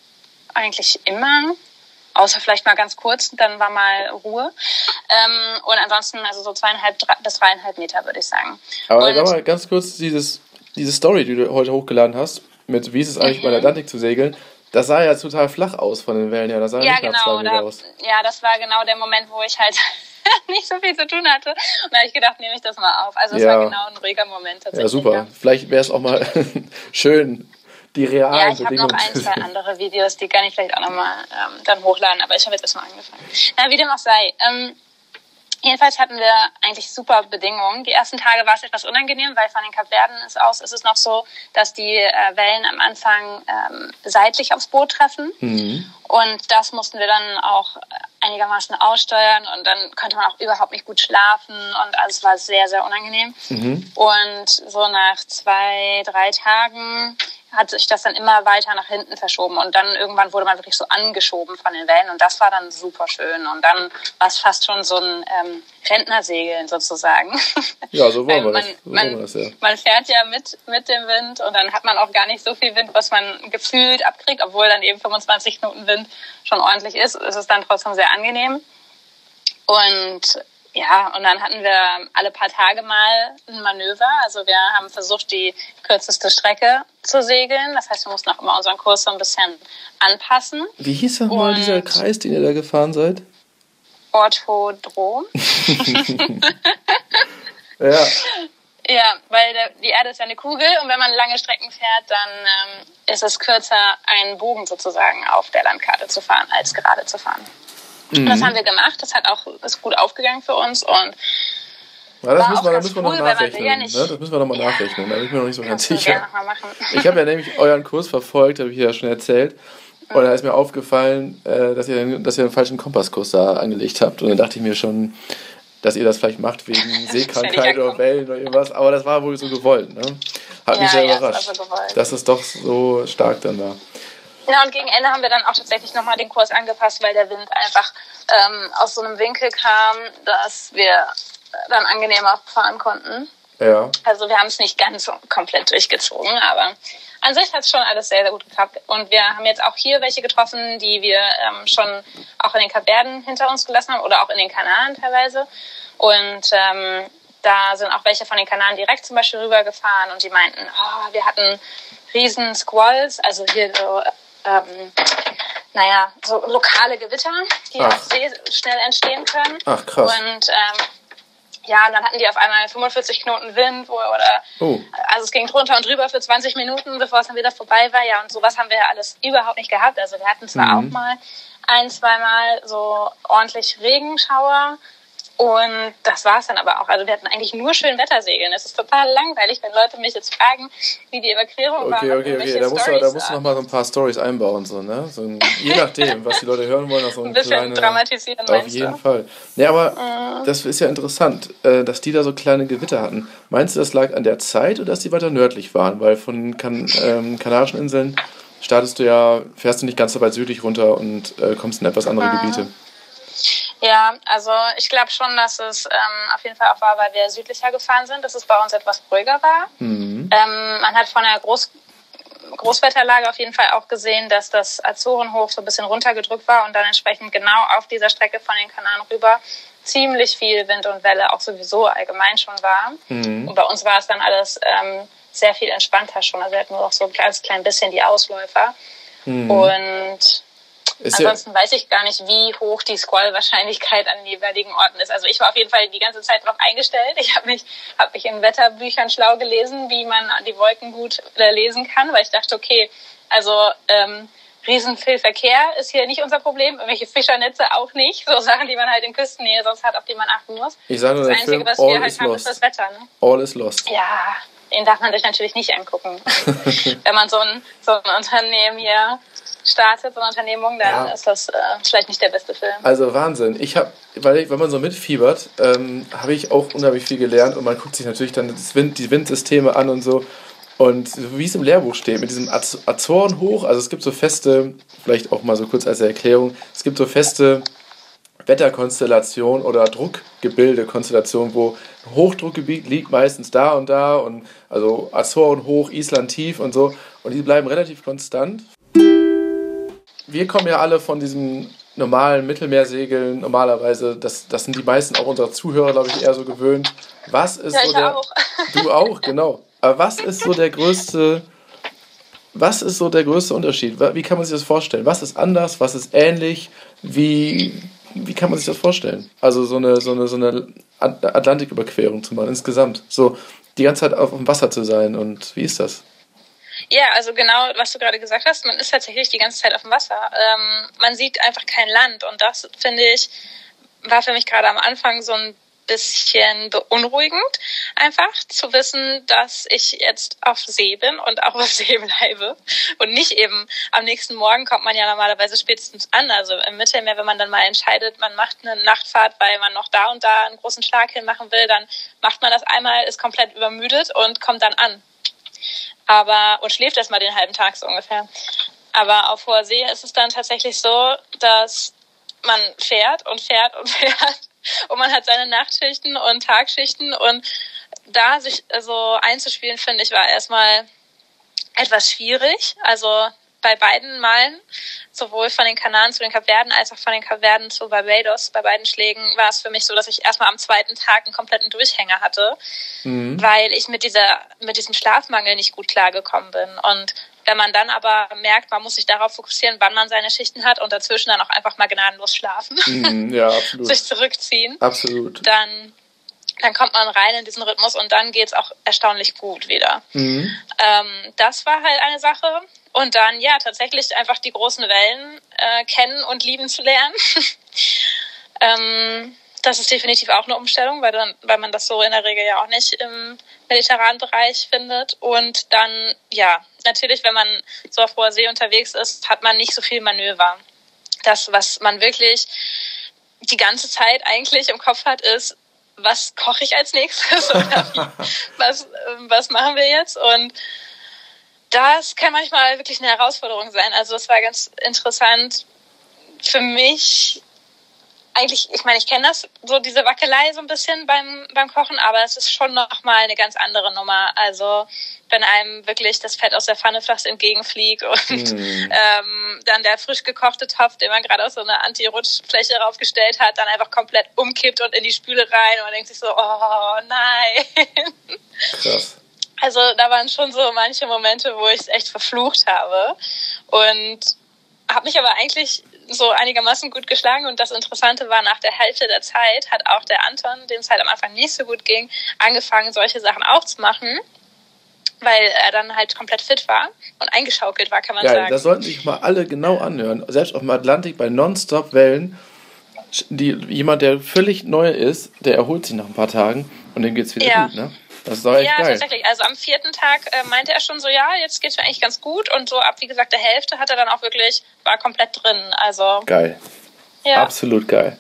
eigentlich immer außer vielleicht mal ganz kurz, dann war mal Ruhe. Ähm, und ansonsten also so zweieinhalb drei, bis dreieinhalb Meter, würde ich sagen. Aber und, mal ganz kurz dieses, diese Story, die du heute hochgeladen hast, mit wie ist es eigentlich mhm. bei der Atlantik zu segeln, das sah ja total flach aus von den Wellen her. Das sah ja, genau, da, aus. Ja, das war genau der Moment, wo ich halt [LAUGHS] nicht so viel zu tun hatte. Und da habe ich gedacht, nehme ich das mal auf. Also es ja. war genau ein ruhiger Moment tatsächlich. Ja, super. Ja. Vielleicht wäre es auch mal [LAUGHS] schön, die realen Ja, ich habe noch ein, zwei andere Videos, die kann ich vielleicht auch nochmal ähm, dann hochladen, aber ich habe jetzt erstmal angefangen. Na, wie dem auch sei. Ähm, Jedenfalls hatten wir eigentlich super Bedingungen. Die ersten Tage war es etwas unangenehm, weil von den Kapverden aus ist es noch so, dass die äh, Wellen am Anfang ähm, seitlich aufs Boot treffen. Mhm. Und das mussten wir dann auch einigermaßen aussteuern und dann konnte man auch überhaupt nicht gut schlafen und alles war sehr, sehr unangenehm. Mhm. Und so nach zwei, drei Tagen hat sich das dann immer weiter nach hinten verschoben und dann irgendwann wurde man wirklich so angeschoben von den Wellen und das war dann super schön und dann war es fast schon so ein ähm, Rentnersegeln sozusagen. Ja, so wollen wir man, das. So man, wir das ja. man fährt ja mit, mit dem Wind und dann hat man auch gar nicht so viel Wind, was man gefühlt abkriegt, obwohl dann eben 25 Knoten Wind schon ordentlich ist. Es ist dann trotzdem sehr angenehm. Und ja, und dann hatten wir alle paar Tage mal ein Manöver. Also wir haben versucht, die kürzeste Strecke zu segeln. Das heißt, wir mussten auch immer unseren Kurs so ein bisschen anpassen. Wie hieß denn mal dieser Kreis, den ihr da gefahren seid? Orthodrom. [LAUGHS] ja. Ja, weil der, die Erde ist ja eine Kugel und wenn man lange Strecken fährt, dann ähm, ist es kürzer, einen Bogen sozusagen auf der Landkarte zu fahren, als gerade zu fahren. Mhm. Das haben wir gemacht, das hat auch ist gut aufgegangen für uns und ja, das, müssen wir, das müssen wir noch nachrechnen. Ja ne? Das müssen wir nochmal ja. nachrechnen. Da bin ich mir noch nicht so ganz sicher. Ich habe ja nämlich euren Kurs verfolgt, habe ich ja schon erzählt. Und da ist mir aufgefallen, äh, dass ihr, dass ihr einen falschen Kompasskurs da angelegt habt. Und dann dachte ich mir schon, dass ihr das vielleicht macht wegen [LAUGHS] Seekrankheit oder Wellen oder irgendwas. Aber das war wohl so gewollt. Ne? Hat mich sehr überrascht, das so dass es doch so stark dann war. Ja, und gegen Ende haben wir dann auch tatsächlich nochmal den Kurs angepasst, weil der Wind einfach ähm, aus so einem Winkel kam, dass wir dann angenehmer fahren konnten. Ja. Also wir haben es nicht ganz so komplett durchgezogen, aber an sich hat es schon alles sehr, sehr gut geklappt. Und wir haben jetzt auch hier welche getroffen, die wir ähm, schon auch in den Kapverden hinter uns gelassen haben oder auch in den Kanaren teilweise. Und ähm, da sind auch welche von den Kanaren direkt zum Beispiel rübergefahren und die meinten, oh, wir hatten riesen Squalls, also hier so, ähm, naja, so lokale Gewitter, die Ach. auch sehr schnell entstehen können. Ach, krass. Und ähm, ja, und dann hatten die auf einmal 45 Knoten Wind wo, oder oh. also es ging drunter und drüber für 20 Minuten, bevor es dann wieder vorbei war. Ja, und sowas haben wir ja alles überhaupt nicht gehabt. Also wir hatten zwar mhm. auch mal ein, zweimal so ordentlich Regenschauer, und das war es dann aber auch. Also wir hatten eigentlich nur schön Wettersegeln. Es ist total langweilig, wenn Leute mich jetzt fragen, wie die Überquerung okay, war. Okay, okay, okay. Da musst, du, da musst du noch mal so ein paar Stories einbauen. So, ne? so ein, je nachdem, was die Leute hören wollen. So ein, ein bisschen kleine, dramatisieren, Auf jeden du? Fall. Ja, aber mhm. das ist ja interessant, äh, dass die da so kleine Gewitter hatten. Meinst du, das lag an der Zeit oder dass die weiter nördlich waren? Weil von kan ähm, Kanarischen Inseln startest du ja, fährst du nicht ganz so weit südlich runter und äh, kommst in etwas andere mhm. Gebiete. Ja, also ich glaube schon, dass es ähm, auf jeden Fall auch war, weil wir südlicher gefahren sind, dass es bei uns etwas ruhiger war. Mhm. Ähm, man hat von der Groß Großwetterlage auf jeden Fall auch gesehen, dass das Azorenhoch so ein bisschen runtergedrückt war und dann entsprechend genau auf dieser Strecke von den Kanaren rüber ziemlich viel Wind und Welle auch sowieso allgemein schon war. Mhm. Und bei uns war es dann alles ähm, sehr viel entspannter schon. Also wir hatten nur noch so ein ganz klein bisschen die Ausläufer. Mhm. Und ist Ansonsten ja weiß ich gar nicht, wie hoch die Squall-Wahrscheinlichkeit an jeweiligen Orten ist. Also ich war auf jeden Fall die ganze Zeit darauf eingestellt. Ich habe mich, hab mich in Wetterbüchern schlau gelesen, wie man die Wolken gut äh, lesen kann, weil ich dachte, okay, also ähm, riesen viel Verkehr ist hier nicht unser Problem, irgendwelche Fischernetze auch nicht, so Sachen, die man halt in Küstennähe sonst hat, auf die man achten muss. Ich sage nur, das Einzige, was wir halt haben, lost. ist das Wetter. Ne? All is lost. Ja, den darf man sich natürlich nicht angucken. [LAUGHS] Wenn man so ein, so ein Unternehmen hier startet, so eine Unternehmung, dann ja. ist das äh, vielleicht nicht der beste Film. Also Wahnsinn. Ich habe, weil wenn man so mitfiebert, ähm, habe ich auch unheimlich viel gelernt und man guckt sich natürlich dann Wind, die Windsysteme an und so. Und wie es im Lehrbuch steht, mit diesem Az Azorenhoch, also es gibt so feste, vielleicht auch mal so kurz als Erklärung, es gibt so feste Wetterkonstellationen oder Druckgebilde-Konstellationen, wo ein Hochdruckgebiet liegt meistens da und da und also Azoren hoch, Island tief und so und die bleiben relativ konstant wir kommen ja alle von diesem normalen Mittelmeersegeln normalerweise. Das, das sind die meisten auch unserer Zuhörer, glaube ich, eher so gewöhnt. Was ist ja, so der. Auch. [LAUGHS] Du auch, genau. Aber was ist so der größte. Was ist so der größte Unterschied? Wie kann man sich das vorstellen? Was ist anders? Was ist ähnlich? Wie, wie kann man sich das vorstellen? Also so eine, so eine, so eine Atlantiküberquerung zu machen insgesamt. So die ganze Zeit auf dem Wasser zu sein und wie ist das? Ja, also genau, was du gerade gesagt hast, man ist tatsächlich die ganze Zeit auf dem Wasser. Ähm, man sieht einfach kein Land und das finde ich war für mich gerade am Anfang so ein bisschen beunruhigend, einfach zu wissen, dass ich jetzt auf See bin und auch auf [LAUGHS] See bleibe und nicht eben am nächsten Morgen kommt man ja normalerweise spätestens an. Also im Mittelmeer, wenn man dann mal entscheidet, man macht eine Nachtfahrt, weil man noch da und da einen großen Schlag hinmachen will, dann macht man das einmal, ist komplett übermüdet und kommt dann an aber und schläft erstmal den halben Tag so ungefähr. Aber auf hoher See ist es dann tatsächlich so, dass man fährt und fährt und [LAUGHS] fährt und man hat seine Nachtschichten und Tagschichten und da sich so einzuspielen, finde ich, war erstmal etwas schwierig. Also bei beiden Malen, sowohl von den Kanaren zu den Kapverden als auch von den Kapverden zu Barbados, bei beiden Schlägen war es für mich so, dass ich erstmal am zweiten Tag einen kompletten Durchhänger hatte, mhm. weil ich mit dieser, mit diesem Schlafmangel nicht gut klargekommen bin. Und Wenn man dann aber merkt, man muss sich darauf fokussieren, wann man seine Schichten hat und dazwischen dann auch einfach mal gnadenlos schlafen, Mhm, [LAUGHS] ja, absolut. sich zurückziehen, Absolut. dann, dann kommt man rein in diesen Rhythmus und dann geht's auch erstaunlich gut wieder. Mhm. Ähm, das war halt eine Sache. Und dann, ja, tatsächlich einfach die großen Wellen äh, kennen und lieben zu lernen. [LAUGHS] ähm, das ist definitiv auch eine Umstellung, weil, dann, weil man das so in der Regel ja auch nicht im mediterranen Bereich findet. Und dann, ja, natürlich, wenn man so auf hoher See unterwegs ist, hat man nicht so viel Manöver. Das, was man wirklich die ganze Zeit eigentlich im Kopf hat, ist, was koche ich als nächstes? [LAUGHS] Oder was, ähm, was machen wir jetzt? Und das kann manchmal wirklich eine Herausforderung sein. Also es war ganz interessant für mich. Eigentlich, ich meine, ich kenne das, so diese Wackelei so ein bisschen beim, beim Kochen, aber es ist schon nochmal eine ganz andere Nummer. Also wenn einem wirklich das Fett aus der Pfanne fast entgegenfliegt und Mhm. ähm, dann der frisch gekochte Topf, den man gerade auf so eine Anti-Rutschfläche raufgestellt hat, dann einfach komplett umkippt und in die Spüle rein und man denkt sich so, oh nein. Krass. Also da waren schon so manche Momente, wo ich es echt verflucht habe und habe mich aber eigentlich so einigermaßen gut geschlagen und das Interessante war, nach der Hälfte der Zeit hat auch der Anton, dem es halt am Anfang nicht so gut ging, angefangen, solche Sachen auch zu machen, weil er dann halt komplett fit war und eingeschaukelt war, kann man Geil, sagen. das sollten sich mal alle genau anhören. Selbst auf dem Atlantik bei Nonstop-Wellen. Die, jemand, der völlig neu ist, der erholt sich nach ein paar Tagen und dem geht's wieder Ja. gut, ne? Das ist doch echt ja, geil. tatsächlich. Also am vierten Tag äh, meinte er schon so, ja, jetzt geht's mir eigentlich ganz gut. Und so ab, wie gesagt, der Hälfte hat er dann auch wirklich, war komplett drin. Also, Geil. ja. Absolut geil.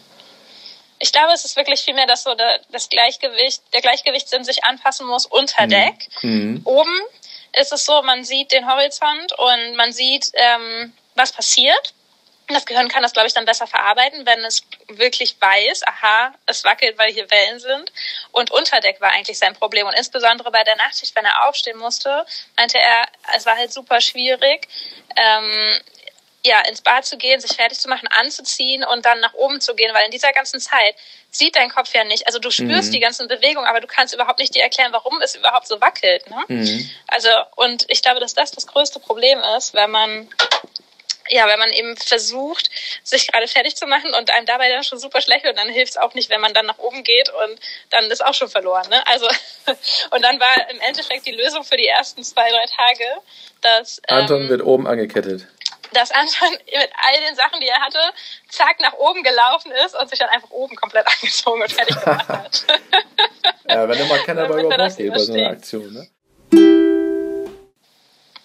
Ich glaube, es ist wirklich vielmehr, dass so der, das Gleichgewicht, der Gleichgewichtssinn sich anpassen muss unter Deck. Mhm. Oben ist es so, man sieht den Horizont und man sieht, ähm, was passiert. Und Das Gehirn kann das, glaube ich, dann besser verarbeiten, wenn es wirklich weiß, aha, es wackelt, weil hier Wellen sind. Und Unterdeck war eigentlich sein Problem. Und insbesondere bei der Nachtschicht, wenn er aufstehen musste, meinte er, es war halt super schwierig, ähm, ja, ins Bad zu gehen, sich fertig zu machen, anzuziehen und dann nach oben zu gehen, weil in dieser ganzen Zeit sieht dein Kopf ja nicht. Also du spürst Mhm. die ganzen Bewegungen, aber du kannst überhaupt nicht dir erklären, warum es überhaupt so wackelt. Ne? Mhm. Also, und ich glaube, dass das das größte Problem ist, wenn man, ja, wenn man eben versucht, sich gerade fertig zu machen und einem dabei dann schon super schlecht und dann hilft es auch nicht, wenn man dann nach oben geht und dann ist auch schon verloren. Ne? Also, [LAUGHS] und dann war im Endeffekt die Lösung für die ersten zwei, drei Tage, dass, Anton ähm, wird oben angekettet. dass Anton [LAUGHS] mit all den Sachen, die er hatte, zack nach oben gelaufen ist und sich dann einfach oben komplett [LAUGHS] angezogen und fertig gemacht hat. Ja, wenn immer keiner bei Damit wir über Bord das geht bei so einer. Aktion, ne?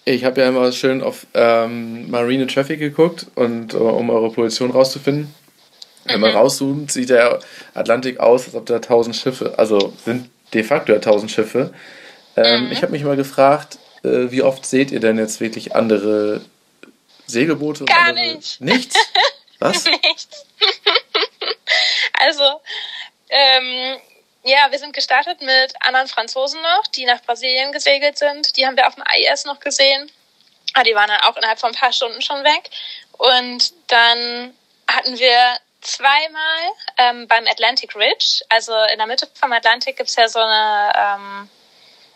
Ich habe ja immer schön auf ähm, Marine Traffic geguckt und äh, um eure Position rauszufinden. Wenn man Mhm. rauszoomt, sieht der Atlantik aus, als ob da tausend Schiffe, also sind de facto ja tausend Schiffe. Ähm, Mhm. Ich habe mich mal gefragt, äh, wie oft seht ihr denn jetzt wirklich andere Segelboote? Gar andere... nicht. Nichts? [LAUGHS] Was? Nichts. [LAUGHS] also, ähm, ja, wir sind gestartet mit anderen Franzosen noch, die nach Brasilien gesegelt sind. Die haben wir auf dem AIS noch gesehen. Aber die waren dann auch innerhalb von ein paar Stunden schon weg. Und dann hatten wir zweimal ähm, beim Atlantic Ridge, also in der Mitte vom Atlantik gibt's ja so eine, ähm,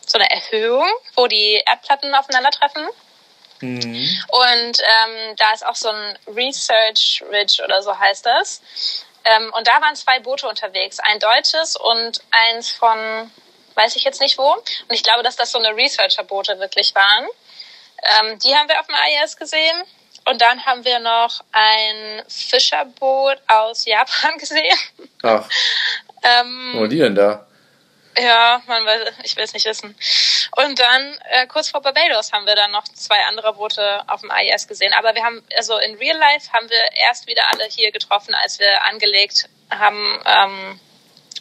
so eine Erhöhung, wo die Erdplatten aufeinandertreffen. Mhm. Und ähm, da ist auch so ein Research Ridge oder so heißt das. Ähm, und da waren zwei Boote unterwegs, ein deutsches und eins von, weiß ich jetzt nicht wo. Und ich glaube, dass das so eine Researcher-Boote wirklich waren. Ähm, die haben wir auf dem AIS gesehen. Und dann haben wir noch ein Fischerboot aus Japan [LAUGHS] gesehen. Ach, Ähm, wo waren die denn da? Ja, man weiß, ich will es nicht wissen. Und dann äh, kurz vor Barbados haben wir dann noch zwei andere Boote auf dem AIS gesehen. Aber wir haben, also in Real Life haben wir erst wieder alle hier getroffen, als wir angelegt haben, ähm,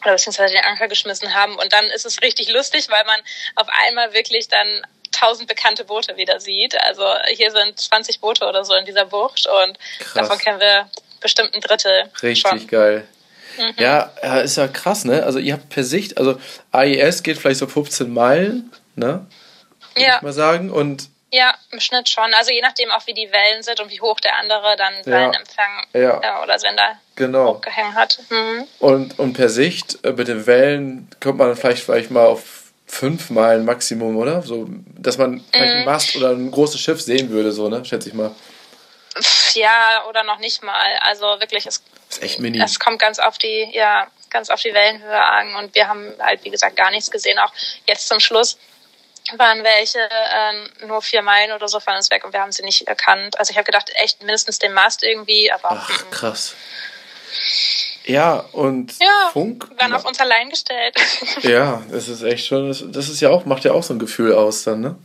oder beziehungsweise den Anker geschmissen haben. Und dann ist es richtig lustig, weil man auf einmal wirklich dann tausend bekannte Boote wieder sieht. Also hier sind 20 Boote oder so in dieser Bucht und Krass. davon kennen wir bestimmt ein Drittel Richtig schon. geil. Mhm. Ja, ja, ist ja krass, ne? Also ihr habt per Sicht, also AIS geht vielleicht so 15 Meilen, ne? Würde Ja. ich mal sagen. Und Ja, im Schnitt schon. Also je nachdem auch, wie die Wellen sind und wie hoch der andere dann seinen Empfang Ja. äh, oder Sender genau. gehängt hat. Mhm. Und, und per Sicht äh, mit den Wellen kommt man vielleicht vielleicht mal auf fünf Meilen Maximum, oder? So, dass man einen Mast oder ein großes Schiff sehen würde, so, ne? Schätze ich mal. Ja, oder noch nicht mal. Also wirklich, es, ist echt mini. es kommt ganz auf die, ja, ganz auf die Wellenhöhe an und wir haben halt, wie gesagt, gar nichts gesehen. Auch jetzt zum Schluss waren welche äh, nur vier Meilen oder so von uns weg und wir haben sie nicht erkannt. Also ich habe gedacht, echt mindestens den Mast irgendwie, aber. Ach, krass. Ja, und ja, Funk. Waren auf uns allein gestellt. [LAUGHS] Ja, das ist echt schon, das, das ist ja auch, macht ja auch so ein Gefühl aus dann, ne?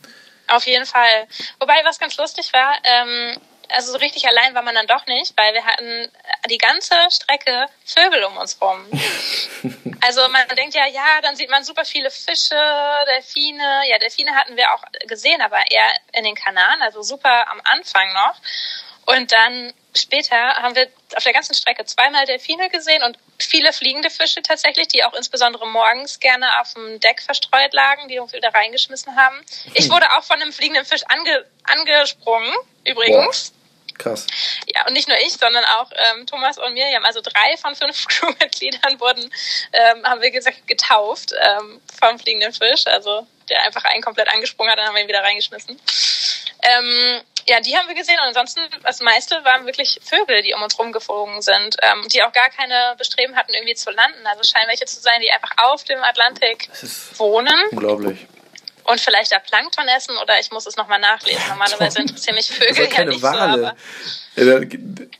Auf jeden Fall. Wobei, was ganz lustig war, ähm, also so richtig allein war man dann doch nicht, weil wir hatten die ganze Strecke Vögel um uns rum. [LAUGHS] also man denkt ja, ja, dann sieht man super viele Fische, Delfine. Ja, Delfine hatten wir auch gesehen, aber eher in den Kanaren, also super am Anfang noch. Und dann später haben wir auf der ganzen Strecke zweimal Delfine gesehen und viele fliegende Fische tatsächlich, die auch insbesondere morgens gerne auf dem Deck verstreut lagen, die uns wieder reingeschmissen haben. Ich [LAUGHS] wurde auch von einem fliegenden Fisch ange angesprungen, übrigens. Boah. Krass. Ja, und nicht nur ich, sondern auch ähm, Thomas und Miriam. Also drei von fünf [LAUGHS] Crewmitgliedern wurden, ähm, haben wir gesagt, getauft ähm, vom fliegenden Fisch. Also der einfach einen komplett angesprungen hat, dann haben wir ihn wieder reingeschmissen. Ähm, ja, die haben wir gesehen und ansonsten das meiste waren wirklich Vögel, die um uns rumgeflogen sind, ähm, die auch gar keine Bestreben hatten, irgendwie zu landen. Also scheinen welche zu sein, die einfach auf dem Atlantik wohnen. Unglaublich. Und vielleicht da Plankton essen oder ich muss es nochmal nachlesen. Normalerweise interessieren mich Vögel ja nicht Wale. so. Aber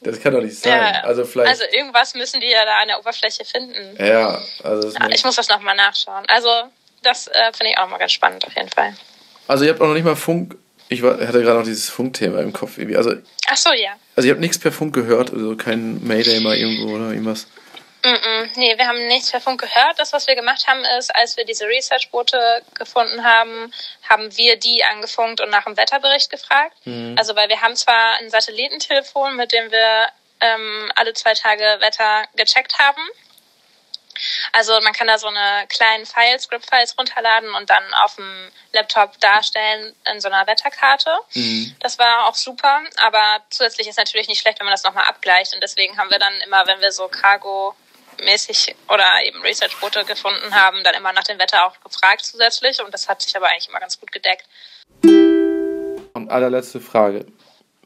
das kann doch nicht sein. Ja, also, vielleicht also irgendwas müssen die ja da an der Oberfläche finden. Ja, also ja, ich muss das nochmal nachschauen. Also das äh, finde ich auch mal ganz spannend auf jeden Fall. Also ihr habt auch noch nicht mal Funk. Ich war, hatte gerade noch dieses Funkthema im Kopf irgendwie. Also, Ach so, ja. Also ihr habt nichts per Funk gehört, also kein Mayday mal irgendwo oder irgendwas. Mm -mm. Nee, wir haben nichts Funk gehört. Das, was wir gemacht haben, ist, als wir diese Research-Boote gefunden haben, haben wir die angefunkt und nach dem Wetterbericht gefragt. Mhm. Also, weil wir haben zwar ein Satellitentelefon, mit dem wir ähm, alle zwei Tage Wetter gecheckt haben. Also man kann da so eine kleinen Files, Script-Files runterladen und dann auf dem Laptop darstellen in so einer Wetterkarte. Mhm. Das war auch super, aber zusätzlich ist natürlich nicht schlecht, wenn man das nochmal abgleicht und deswegen haben wir dann immer, wenn wir so Cargo mäßig oder eben Research-Boote gefunden haben, dann immer nach dem Wetter auch gefragt zusätzlich und das hat sich aber eigentlich immer ganz gut gedeckt. Und allerletzte Frage.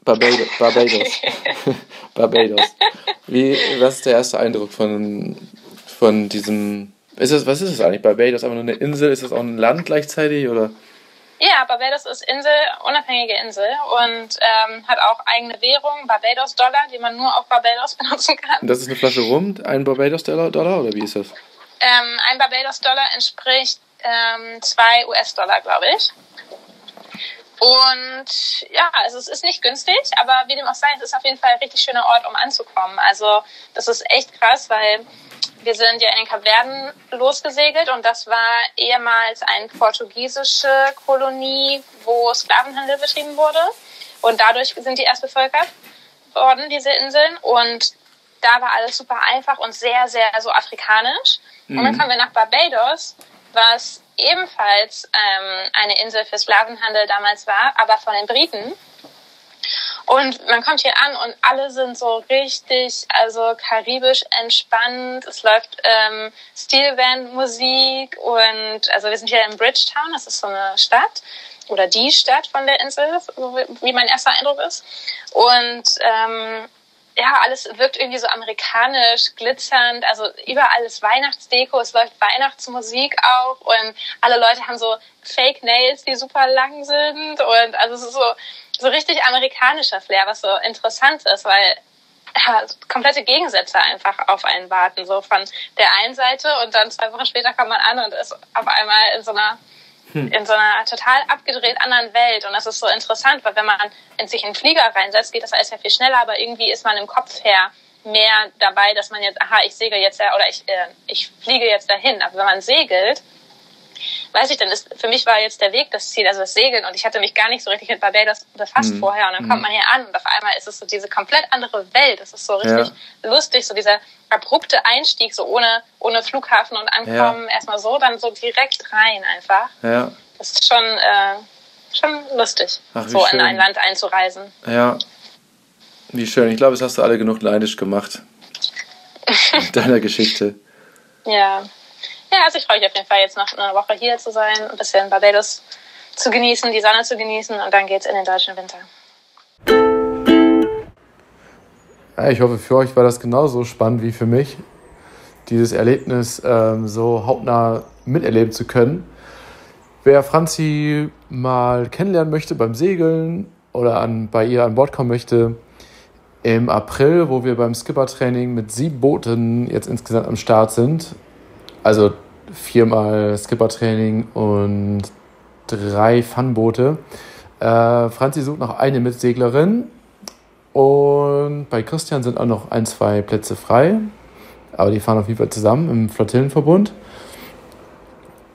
Barbados. [LAUGHS] Barbados. [LAUGHS] Barbados. Wie, was ist der erste Eindruck von, von diesem. Ist es, was ist es eigentlich? Barbados einfach nur eine Insel? Ist es auch ein Land gleichzeitig oder? Ja, Barbados ist Insel, unabhängige Insel und ähm, hat auch eigene Währung, Barbados-Dollar, die man nur auf Barbados [LAUGHS] benutzen kann. Und das ist eine Flasche Rum, ein Barbados-Dollar oder wie ist das? Ähm, ein Barbados-Dollar entspricht ähm, zwei US-Dollar, glaube ich. Und ja, also es ist nicht günstig, aber wie dem auch sei, es ist auf jeden Fall ein richtig schöner Ort, um anzukommen. Also das ist echt krass, weil wir sind ja in den Kapverden losgesegelt und das war ehemals eine portugiesische Kolonie, wo Sklavenhandel betrieben wurde. Und dadurch sind die erst bevölkert worden, diese Inseln. Und da war alles super einfach und sehr, sehr so afrikanisch. Mhm. Und dann mhm. kommen wir nach Barbados, was ebenfalls ähm, eine Insel für Sklavenhandel damals war, aber von den Briten. Und man kommt hier an und alle sind so richtig, also karibisch entspannt. Es läuft ähm, Steelband-Musik und also wir sind hier in Bridgetown, das ist so eine Stadt oder die Stadt von der Insel, wie mein erster Eindruck ist. Und ähm, ja, alles wirkt irgendwie so amerikanisch, glitzernd, also überall ist Weihnachtsdeko, es läuft Weihnachtsmusik auch und alle Leute haben so Fake Nails, die super lang sind und also es ist so so richtig amerikanischer Flair, was so interessant ist, weil ja, komplette Gegensätze einfach auf einen warten. So von der einen Seite und dann zwei Wochen später kommt man an und ist auf einmal in so einer hm. in so einer total abgedreht anderen Welt. Und das ist so interessant, weil wenn man in sich in einen Flieger reinsetzt, geht das alles ja viel schneller, aber irgendwie ist man im Kopf her mehr dabei, dass man jetzt, aha, ich segel jetzt ja, oder ich, äh, ich fliege jetzt dahin. Aber wenn man segelt, weiß ich, dann ist, für mich war jetzt der Weg das Ziel, also das Segeln und ich hatte mich gar nicht so richtig mit Barbados befasst mhm. vorher und dann kommt mhm. man hier an und auf einmal ist es so diese komplett andere Welt, das ist so richtig ja. lustig, so dieser abrupte Einstieg, so ohne, ohne Flughafen und Ankommen, ja. erstmal so, dann so direkt rein einfach. Ja. Das ist schon, äh, schon lustig, Ach, so schön. in ein Land einzureisen. Ja, wie schön. Ich glaube, es hast du alle genug leidisch gemacht. [LAUGHS] Mit deiner Geschichte. Ja. Ja, also ich freue mich auf jeden Fall jetzt noch eine Woche hier zu sein, ein bisschen Barbados zu genießen, die Sonne zu genießen und dann geht's in den deutschen Winter. Ja, ich hoffe, für euch war das genauso spannend wie für mich, dieses Erlebnis ähm, so hautnah miterleben zu können. Wer Franzi mal kennenlernen möchte beim Segeln oder an, bei ihr an Bord kommen möchte, im April, wo wir beim Skipper-Training mit sieben Booten jetzt insgesamt am Start sind, also viermal Skipper-Training und drei Funboote. Äh, Franzi sucht noch eine Mitseglerin und bei Christian sind auch noch ein, zwei Plätze frei. Aber die fahren auf jeden Fall zusammen im Flottillenverbund.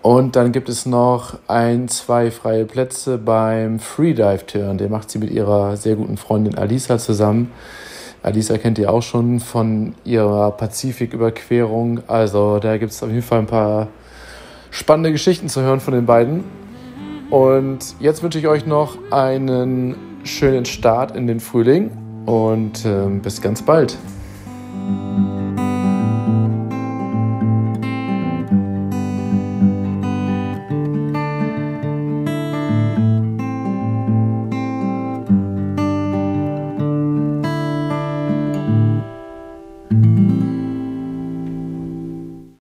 Und dann gibt es noch ein, zwei freie Plätze beim Freedive-Turn. Den macht sie mit ihrer sehr guten Freundin Alisa zusammen. Alisa kennt ihr auch schon von ihrer Pazifiküberquerung. Also da gibt es auf jeden Fall ein paar spannende Geschichten zu hören von den beiden. Und jetzt wünsche ich euch noch einen schönen Start in den Frühling und äh, bis ganz bald.